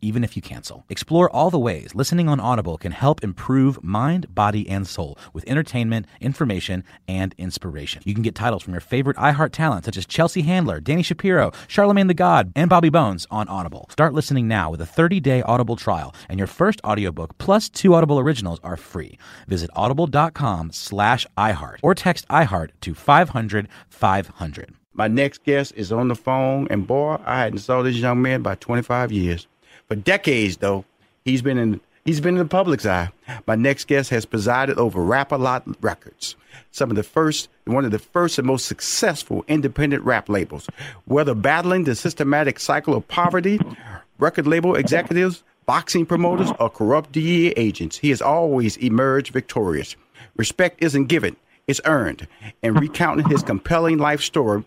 even if you cancel. Explore all the ways listening on Audible can help improve mind, body, and soul with entertainment, information, and inspiration. You can get titles from your favorite iHeart talent such as Chelsea Handler, Dani Shapiro, Charlemagne the God, and Bobby Bones on Audible. Start listening now with a 30-day Audible trial, and your first audiobook plus two Audible originals are free. Visit audible.com slash iHeart or text iHeart to 500 500. My next guest is on the phone, and boy, I hadn't saw this young man by 25 years. For decades, though, he's been in he's been in the public's eye. My next guest has presided over Rap-A-Lot Records, some of the first, one of the first and most successful independent rap labels. Whether battling the systematic cycle of poverty, record label executives, boxing promoters, or corrupt DEA agents, he has always emerged victorious. Respect isn't given; it's earned. And recounting his compelling life story,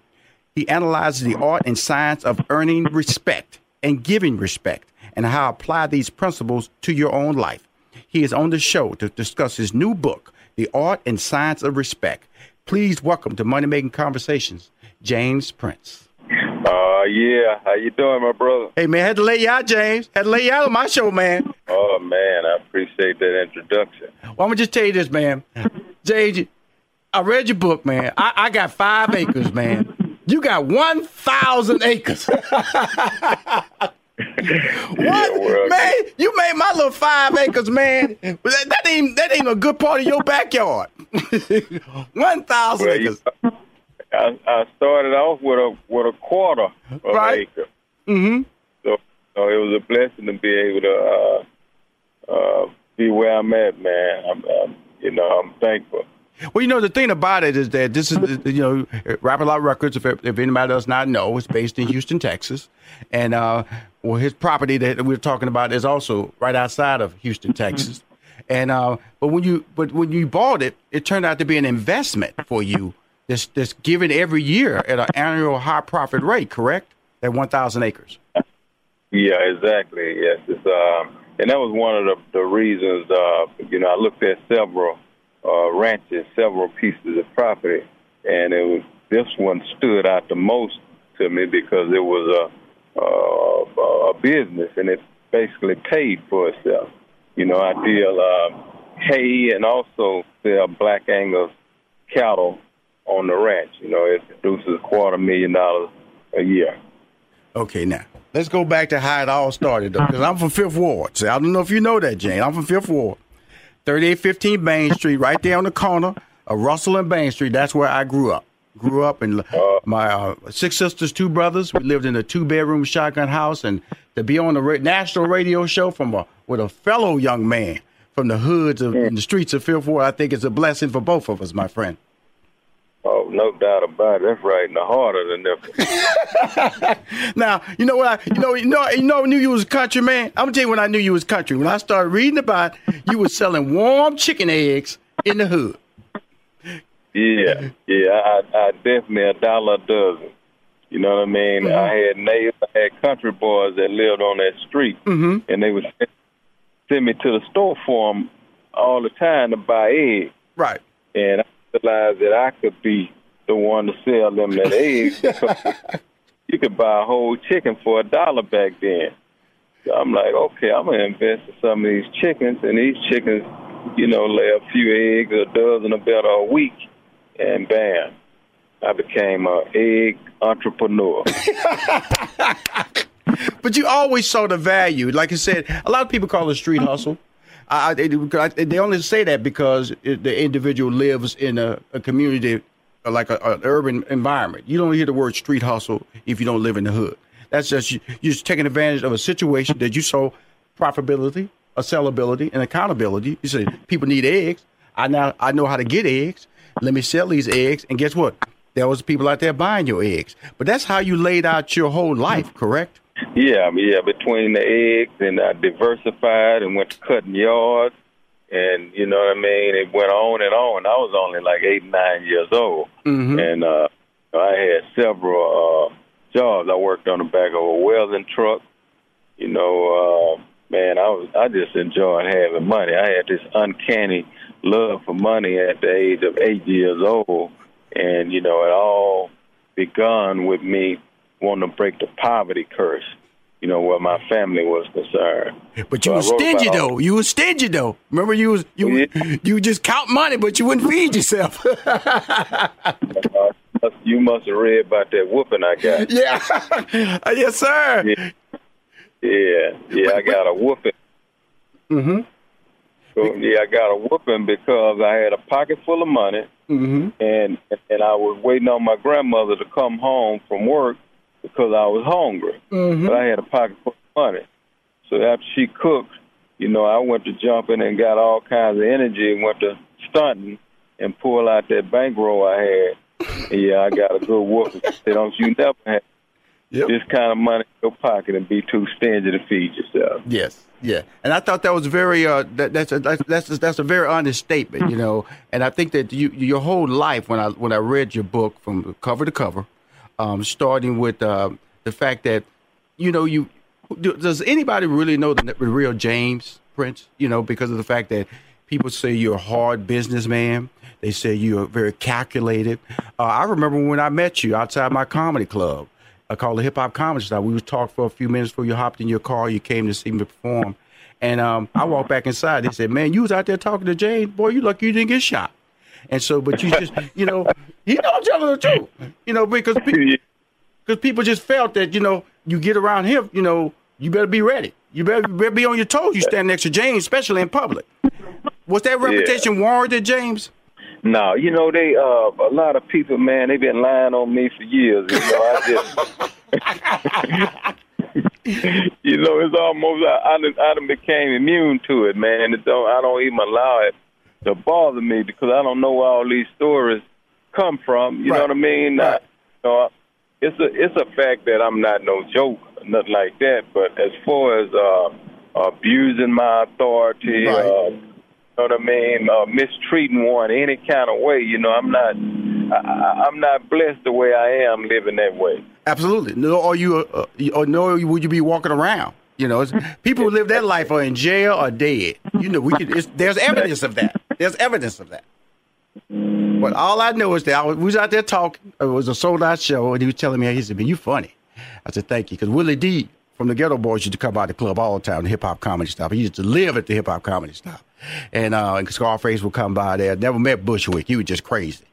he analyzes the art and science of earning respect and giving respect and how to apply these principles to your own life. He is on the show to discuss his new book, The Art and Science of Respect. Please welcome to Money Making Conversations, James Prince. Uh, yeah. How you doing, my brother? Hey, man, had to lay you out, James. Had to lay you out on my show, man. Oh, man, I appreciate that introduction. Well, I'm going to just tell you this, man. James, I read your book, man. I, I got five acres, man. You got 1,000 acres. what man? You made my little five acres, man. That, that ain't that ain't a good part of your backyard. One thousand Well, acres. you- I, I started off with a with a quarter of Right. acre, Mm-hmm. so so it was a blessing to be able to uh, uh, be where I'm at, man. I'm, I'm you know I'm thankful. Well, you know the thing about it is that this is you know Rap a Lot Records. If, if anybody does not know, it's based in Houston, Texas, and uh, well, his property that we're talking about is also right outside of Houston, Texas. And uh, but when you but when you bought it, it turned out to be an investment for you. This this given every year at an annual high profit rate, correct? At one thousand acres. Yeah, exactly. Yes, it's um, and that was one of the the reasons. Uh, you know, I looked at several uh, ranches, several pieces of property, and it was this one stood out the most to me because it was a uh, a business, and it basically paid for itself. You know, I deal uh, hay and also sell black Angus cattle on the ranch. You know, it produces a quarter million dollars a year. Okay, now let's go back to how it all started, though, because I'm from Fifth Ward. So I don't know if you know that, Jane. I'm from Fifth Ward, 3815 Bain Street, right there on the corner of Russell and Bain Street. That's where I grew up. Grew up, and my uh, six sisters, two brothers. We lived in a two-bedroom shotgun house, and to be on the ra- national radio show from a with a fellow young man from the hoods of in the streets of Fifth Ward, I think it's a blessing for both of us, my friend. Oh, no doubt about it. That's right in the heart of the Nickel. Now, you know what? I, you know, you know, you know, I knew you was country, man. I'm gonna tell you when I knew you was country. When I started reading about you was selling warm chicken eggs in the hood. Yeah, yeah, I, I definitely a dollar a dozen. You know what I mean? I had neighbors, I had country boys that lived on that street, Mm-hmm. and they would send- send me to the store for them all the time to buy eggs. Right. And I realized that I could be the one to sell them that eggs. you could buy a whole chicken for a dollar back then. So I'm like, okay, I'm gonna invest in some of these chickens, and these chickens, you know, lay a few eggs, a dozen or better a week, and bam, I became a egg entrepreneur. But you always saw the value. Like I said, a lot of people call it street hustle. I, I- they, only say that because the individual lives in a, a community, like a, an urban environment. You don't hear the word street hustle if you don't live in the hood. That's just you, you're just taking advantage of a situation that you saw profitability, a sellability, and accountability. You say people need eggs. I now I know how to get eggs. Let me sell these eggs, and guess what? There was people out there buying your eggs. But that's how you laid out your whole life, correct? Yeah, yeah. Between the eggs and I diversified and went to cutting yards, and you know what I mean. It went on and on. I was only like eight, nine years old, and uh, I had several uh, jobs. I worked on the back of a welding truck. You know, uh, man, I was I just enjoyed having money. I had this uncanny love for money at the age of eight years old, and you know, it all begun with me wanting to break the poverty curse. You know, where my family was concerned. But you So was stingy though. You was stingy though. Remember you was you Yeah. you just count money, but you wouldn't feed yourself. Uh, you must have read about that whooping I got. yeah, yes, sir. Yeah, yeah, yeah I got a whooping. Mm-hmm. So, yeah, I got a whooping because I had a pocket full of money, Mm-hmm. and and I was waiting on my grandmother to come home from work because I was hungry. Mm-hmm. But I had a pocket full of money. So after she cooked, you know, I went to jumping and got all kinds of energy and went to stunting and pull out that bankroll I had. And yeah, I got a good whooping. Said, Don't you never have Yep. this kind of money in your pocket and be too stingy to feed yourself. Yes, yeah, and I thought that was very uh that, that's a that's that's a, that's a very honest statement, you know. And I think that you your whole life when I when I read your book from cover to cover, um, starting with uh, the fact that you know you do, does anybody really know the, the real James Prince? You know, because of the fact that people say you're a hard businessman. They say you're very calculated. Uh, I remember when I met you outside my comedy club. I called the Hip Hop Comedy Style. We was talking for a few minutes before you hopped in your car. You came to see me perform, and um, I walked back inside. They said, "Man, you was out there talking to James. Boy, you lucky you didn't get shot." And so, but you just, you know, you know, I'm telling the truth. You know, because pe- because people just felt that you know you get around him, you know, you better be ready. You better, better be on your toes. You stand next to James, especially in public. Was that reputation warranted, James? No, you know they uh a lot of people, man, they've been lying on me for years. You know, I just you know, it's almost I I done, I became immune to it, man. It don't I don't even allow it to bother me because I don't know where all these stories come from. You Right. know what I mean? Right. I, you know, it's a it's a fact that I'm not no joke, nothing like that. But as far as uh, abusing my authority, Right. uh, you know what I mean? Uh, mistreating one any kind of way. You know, I'm not. I, I'm not blessed the way I am living that way. Absolutely. No, or you, uh, or no, would you be walking around? You know, people who live that life are in jail or dead. You know, we. It's, there's evidence of that. There's evidence of that. But all I know is that I was, we was out there talking. It was a sold out show, and he was telling me, he said, "Man, you funny." I said, "Thank you," because Willie D from the Geto Boys used to come by the club all the time, the hip hop comedy stuff. He used to live at the hip hop comedy stuff. And, uh, and Scarface would come by there. Never met Bushwick. He was just crazy.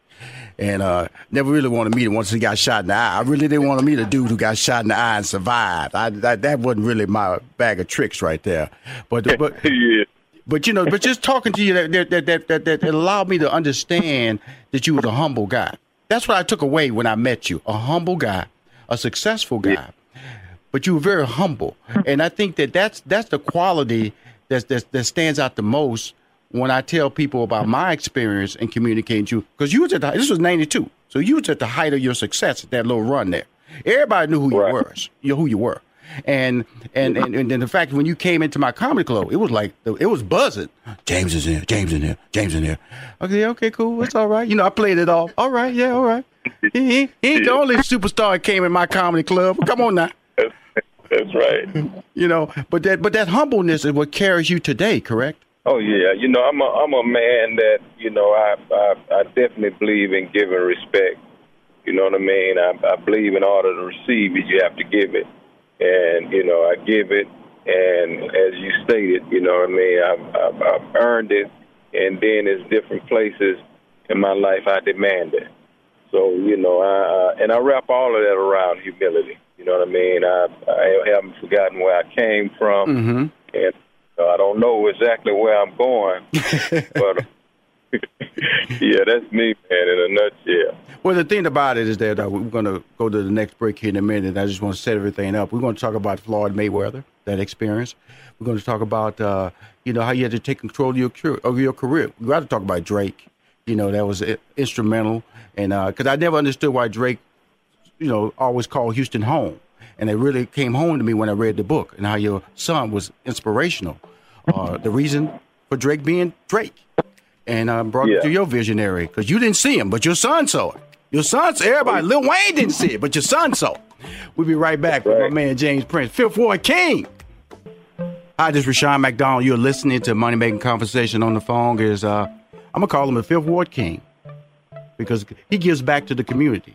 And uh, never really wanted to meet him once he got shot in the eye. I really didn't want to meet a dude who got shot in the eye and survived. I, that, that wasn't really my bag of tricks right there. But, but yeah. but you know, but just talking to you that that, that that that that allowed me to understand that you was a humble guy. That's what I took away when I met you. A humble guy, a successful guy. But you were very humble. And I think that that's that's the quality that that, that stands out the most when I tell people about my experience in communicating to you. Because you was at the, this was ninety two. So you was at the height of your success at that little run there. Everybody knew who Right. you were. You know who you were. And and, and and then the fact when you came into my comedy club, it was like it was buzzing. James is in, James in here, James in here. Okay, okay, cool, it's all right. You know, I played it off. All right, yeah, all right. He, he, he ain't the only superstar that came in my comedy club. Come on now, That's right. you know. But that but that humbleness is what carries you today, correct? Oh yeah, you know I'm a I'm a man that you know I I, I definitely believe in giving respect. You know what I mean? I, I believe in order to receive it, you have to give it, and you know I give it, and as you stated, you know what I mean. I've, I've, I've earned it, and then there's different places in my life I demand it. So you know, I uh, and I wrap all of that around humility. You know what I mean? I I haven't forgotten where I came from, Mm-hmm. Uh, don't know exactly where I'm going, but yeah, that's me, man, in a nutshell. Well, the thing about it is that uh, we're going to go to the next break here in a minute. I just want to set everything up. We're going to talk about Floyd Mayweather, that experience. We're going to talk about, uh, you know, how you had to take control of your, cur- of your career. We got to talk about Drake. You know, that was instrumental. And because I never understood why Drake, you know, always called Houston home. And it really came home to me when I read the book and how your son was inspirational. Uh, the reason for Drake being Drake and I brought it Yeah. to your visionary because you didn't see him, but your son saw it. Your son, saw everybody, Lil Wayne didn't see it, but your son saw it. We'll be right back with my man James Prince, Fifth Ward King. Hi, this is Rushion McDonald. You're listening to Money Making Conversation on the phone. Is uh, I'm gonna call him the Fifth Ward King because he gives back to the community,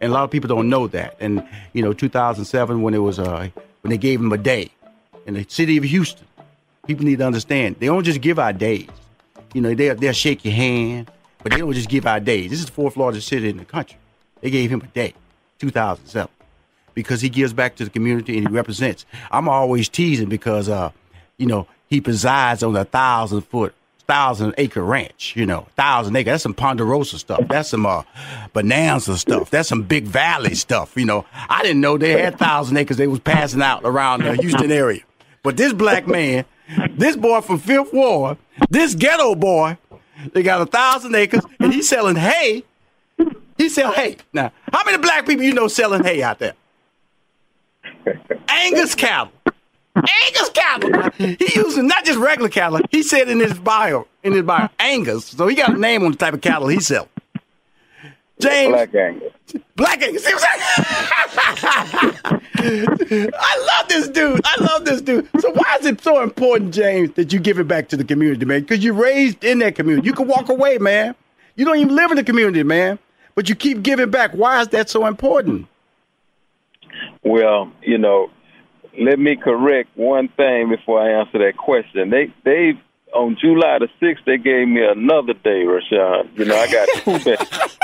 and a lot of people don't know that. And you know, 2007 when it was uh, when they gave him a day in the city of Houston, people need to understand they don't just give out days. You know, they'll, they'll shake your hand, but they don't just give out days. This is the fourth largest city in the country. They gave him a day, 2007, because he gives back to the community and he represents. I'm always teasing because, uh, you know, he presides on a thousand foot, thousand acre ranch. You know, thousand acre. That's some Ponderosa stuff. That's some uh, Bonanza stuff. That's some Big Valley stuff. You know, I didn't know they had thousand acres they was passing out around the Houston area. But this black man, this boy from Fifth Ward, this ghetto boy, they got a thousand acres and he's selling hay. He sell hay. Now, how many black people you know selling hay out there? Angus cattle. Angus cattle. He using not just regular cattle. He said in his bio, in his bio, Angus. So he got a name on the type of cattle he selling. James, Black angle. Black Angus. See what I'm saying? I love this dude. I love this dude. So why is it so important, James, that you give it back to the community, man? Because you're raised in that community. You can walk away, man. You don't even live in the community, man. But you keep giving back. Why is that so important? Well, you know, let me correct one thing before I answer that question. They they on July the sixth they gave me another day, Rushion. You know, I got two days.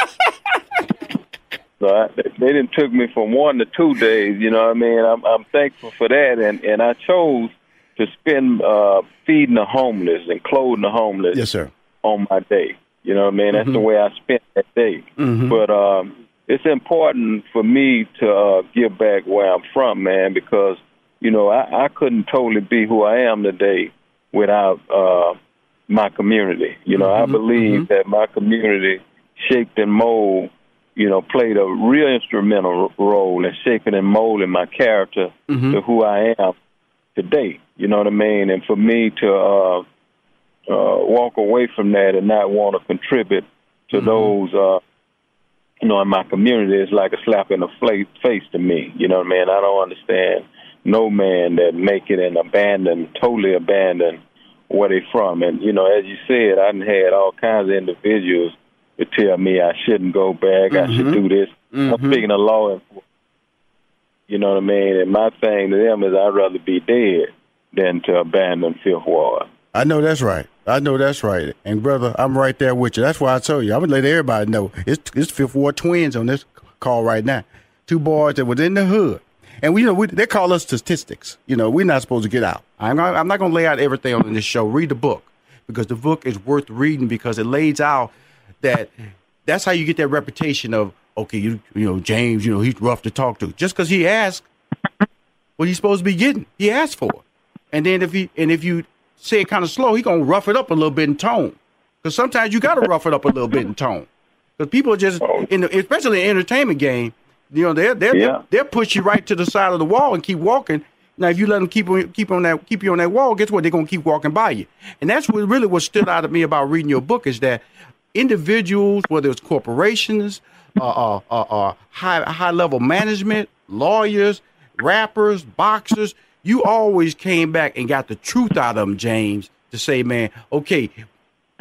So I, they didn't took me from one to two days. You know what I mean? I'm I'm thankful for that, and and I chose to spend uh, feeding the homeless and clothing the homeless Yes, sir. on my day. You know what I mean? That's the way I spent that day. But um, it's important for me to uh, give back where I'm from, man, because you know I, I couldn't totally be who I am today without uh, my community. You know, I believe that my community shaped and mold. You know, played a real instrumental role in shaping and molding my character to who I am today. You know what I mean? And for me to uh, uh, walk away from that and not want to contribute to those, uh, you know, in my community is like a slap in the face to me. You know what I mean? I don't understand no man that make it and abandon, totally abandon where they from. And you know, as you said, I done had all kinds of individuals to tell me I shouldn't go back, I should mm-hmm. do this. I'm mm-hmm. speaking of law enforcement. You know what I mean? And my thing to them is I'd rather be dead than to abandon Fifth Ward. I know that's right. I know that's right. And brother, I'm right there with you. That's why I told you. I'm gonna let everybody know it's it's Fifth Ward twins on this call right now. Two boys that was in the hood, and we you know we, they call us statistics. You know we're not supposed to get out. I'm I'm not gonna lay out everything on this show. Read the book because the book is worth reading because it lays out that that's how you get that reputation of okay, you you know James, you know he's rough to talk to just because he asked what he's supposed to be getting. He asked for, and then if he and if you say it kind of slow, he gonna rough it up a little bit in tone. Because sometimes you gotta rough it up a little bit in tone. Because people are just oh. in the, especially in the entertainment game, you know, they're they're, Yeah. they'll push you right to the side of the wall and keep walking. Now, if you let them keep on keep on that keep you on that wall, guess what? They're gonna keep walking by you. And that's what really what stood out to me about reading your book is that individuals, whether it's corporations, uh, uh, uh, uh, high high level management, lawyers, rappers, boxers, you always came back and got the truth out of them, James, to say, man, okay,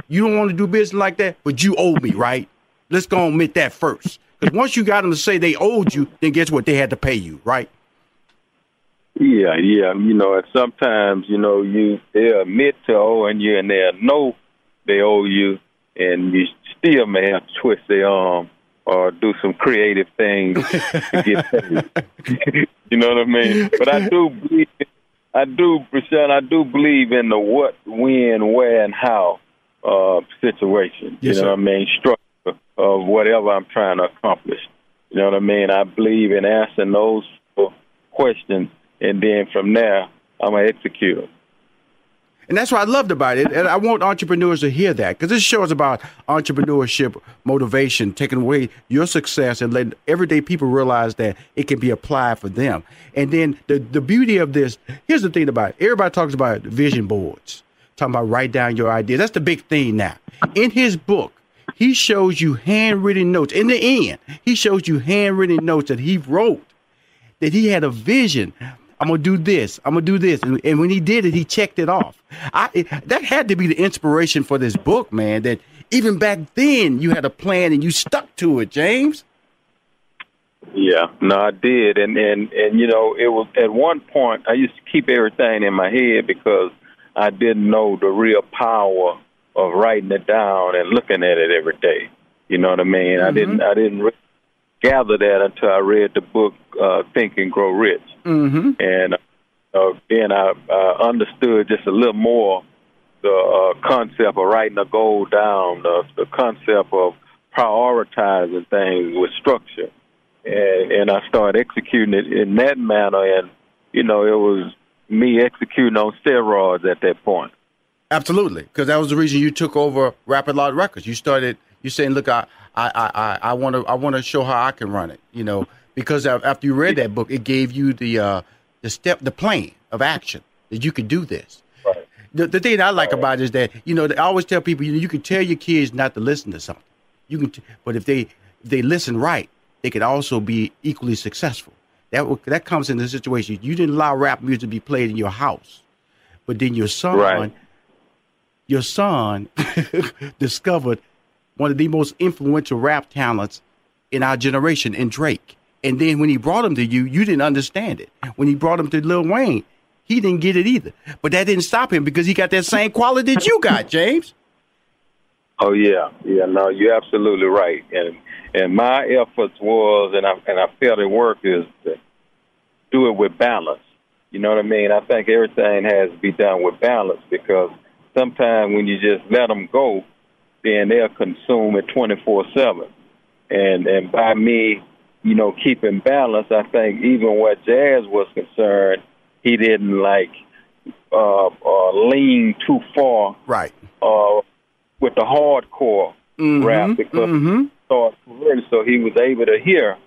you don't want to do business like that, but you owe me, right? Let's go and admit that first. Because once you got them to say they owed you, then guess what? They had to pay you, right? Yeah, yeah. You know, sometimes, you know, you they admit to owing you and they know they owe you and you still may have to twist their arm or do some creative things to get paid. you know what I mean? But I do believe I do, Rushion, I do believe in the what, when, where, and how uh, situation. Yes, you know sir. what I mean? Structure of whatever I'm trying to accomplish. You know what I mean? I believe in answering those questions, and then from there, I'm going to execute them. And that's what I loved about it. And I want entrepreneurs to hear that because this show is about entrepreneurship, motivation, taking away your success and letting everyday people realize that it can be applied for them. And then the, the beauty of this here's the thing about it. Everybody talks about vision boards, talking about write down your ideas. That's the big thing now. In his book, he shows you handwritten notes. In the end, he shows you handwritten notes that he wrote that he had a vision. I'm gonna do this. I'm gonna do this, and, and when he did it, he checked it off. I it, that had to be the inspiration for this book, man. That even back then you had a plan and you stuck to it, James. Yeah, no, I did, and and and you know, it was at one point I used to keep everything in my head because I didn't know the real power of writing it down and looking at it every day. You know what I mean? I mm-hmm. didn't I didn't gather that until I read the book uh, Think and Grow Rich, Mm-hmm. and uh, then I uh, understood just a little more the uh, concept of writing a goal down, the, the concept of prioritizing things with structure and and I started executing it in that manner, and you know, it was me executing on steroids at that point. Absolutely, because that was the reason you took over Rap-A-Lot Records. You started. You saying, "Look, I, I, I, I want to, I want to show how I can run it." You know, because after you read that book, it gave you the, uh, the step, the plan of action that you could do this. Right. The, the thing I like about it is that you know I always tell people you, know, you can tell your kids not to listen to something. You can, t- but if they if they listen right, they can also be equally successful. That that comes in the situation. You didn't allow rap music to be played in your house, but then your son, Right. your son discovered one of the most influential rap talents in our generation in Drake. And then when he brought him to you, you didn't understand it. When he brought him to Lil Wayne, he didn't get it either. But that didn't stop him because he got that same quality that you got, James. Oh yeah, yeah. No, you're absolutely right. And and my efforts was, and I and I felt it worked is to do it with balance. You know what I mean? I think everything has to be done with balance because sometimes when you just let them go, then they'll consume it 24 seven. And and by me, you know, keeping balance, I think even where Jas was concerned, he didn't like uh, uh, lean too far Right. uh, with the hardcore Mhm, rap because mhm. he started too early, so he was able to hear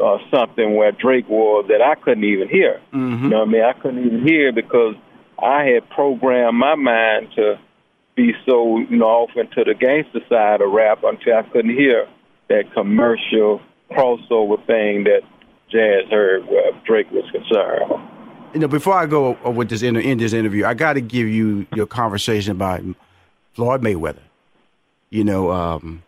uh, something where Drake was that I couldn't even hear. Mhm. You know what I mean? I couldn't even hear because I had programmed my mind to be so you know off into the gangster side of rap until I couldn't hear that commercial crossover thing that Jas heard where Drake was concerned. You know, before I go with this in this interview, I got to give you your conversation about Floyd Mayweather. You know, um,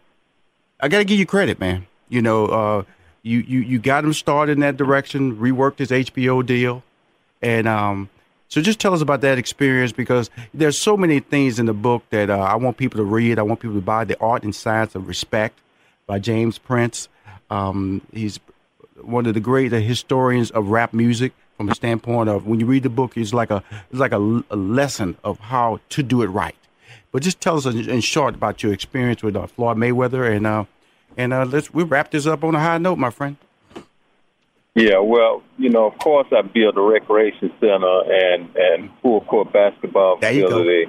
I got to give you credit, man. You know, uh, you you you got him started in that direction, reworked his HBO deal, and um, so just tell us about that experience because there's so many things in the book that uh, I want people to read. I want people to buy the Art and Science of Respect by James Prince. Um, he's one of the great historians of rap music from the standpoint of when you read the book, it's like a it's like a, a lesson of how to do it right. But just tell us in, short about your experience with uh, Floyd Mayweather, and uh, and uh, let's we wrap this up on a high note, my friend. Yeah, well, you know, of course, I built a recreation center and and full court basketball facility,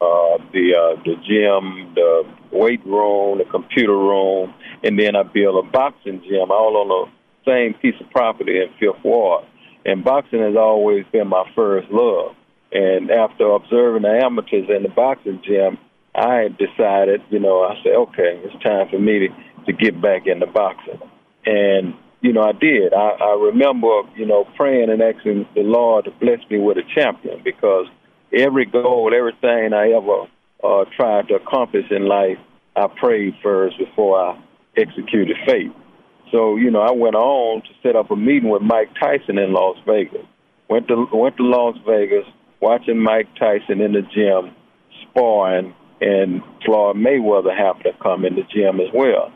uh, the uh, the gym, the weight room, the computer room, and then I built a boxing gym all on the same piece of property in Fifth Ward. And boxing has always been my first love. And after observing the amateurs in the boxing gym, I decided, you know, I said, okay, it's time for me to, to get back into boxing. And, you know, I did. I, I remember, you know, praying and asking the Lord to bless me with a champion because every goal, everything I ever uh, tried to accomplish in life, I prayed first before I executed faith. So, you know, I went on to set up a meeting with Mike Tyson in Las Vegas. Went to went to Las Vegas, watching Mike Tyson in the gym sparring, and Floyd Mayweather happened to come in the gym as well.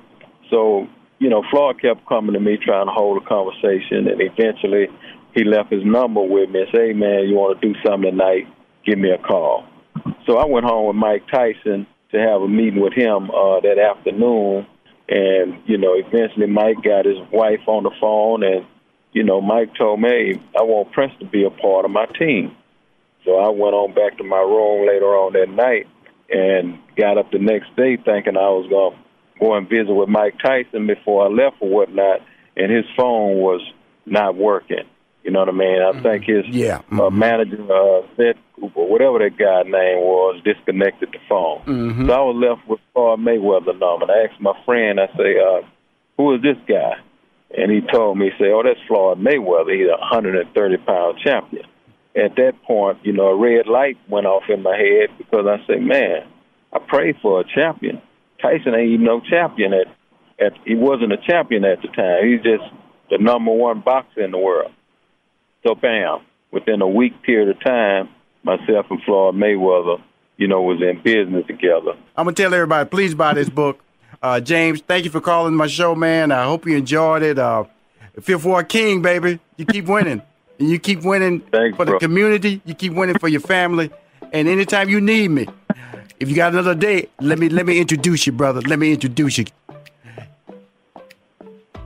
So, you know, Floyd kept coming to me trying to hold a conversation, and eventually he left his number with me and said, "Hey, man, you want to do something tonight? Give me a call." So I went home with Mike Tyson to have a meeting with him uh, that afternoon and, you know, eventually Mike got his wife on the phone and, you know, Mike told me, I want Prince to be a part of my team. So I went on back to my room later on that night and got up the next day thinking I was going to go and visit with Mike Tyson before I left or whatnot, and his phone was not working. You know what I mean? I mm-hmm. think his yeah. Uh, mm-hmm. uh, manager, uh, Seth Cooper, whatever that guy's name was, disconnected the phone. Mm-hmm. So I was left with Floyd Mayweather number. And I asked my friend, I say, uh, who is this guy? And he told me, he said, oh, that's Floyd Mayweather. He's a 130 pound champion. At that point, you know, a red light went off in my head because I said, man, I prayed for a champion. Tyson ain't even no champion at, at he wasn't a champion at the time. He's just the number one boxer in the world. So bam, within a week period of time, myself and Floyd Mayweather, you know, was in business together. I'm gonna tell everybody, please buy this book. Uh, James, thank you for calling my show, man. I hope you enjoyed it. Uh, Fifth Ward King, baby. You keep winning. and you keep winning Thanks, for the bro. community. You keep winning for your family. And anytime you need me, if you got another date, let me let me introduce you, brother. Let me introduce you.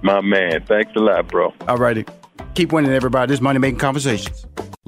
My man, thanks a lot, bro. All righty. Keep winning, everybody. This Money Making Conversations.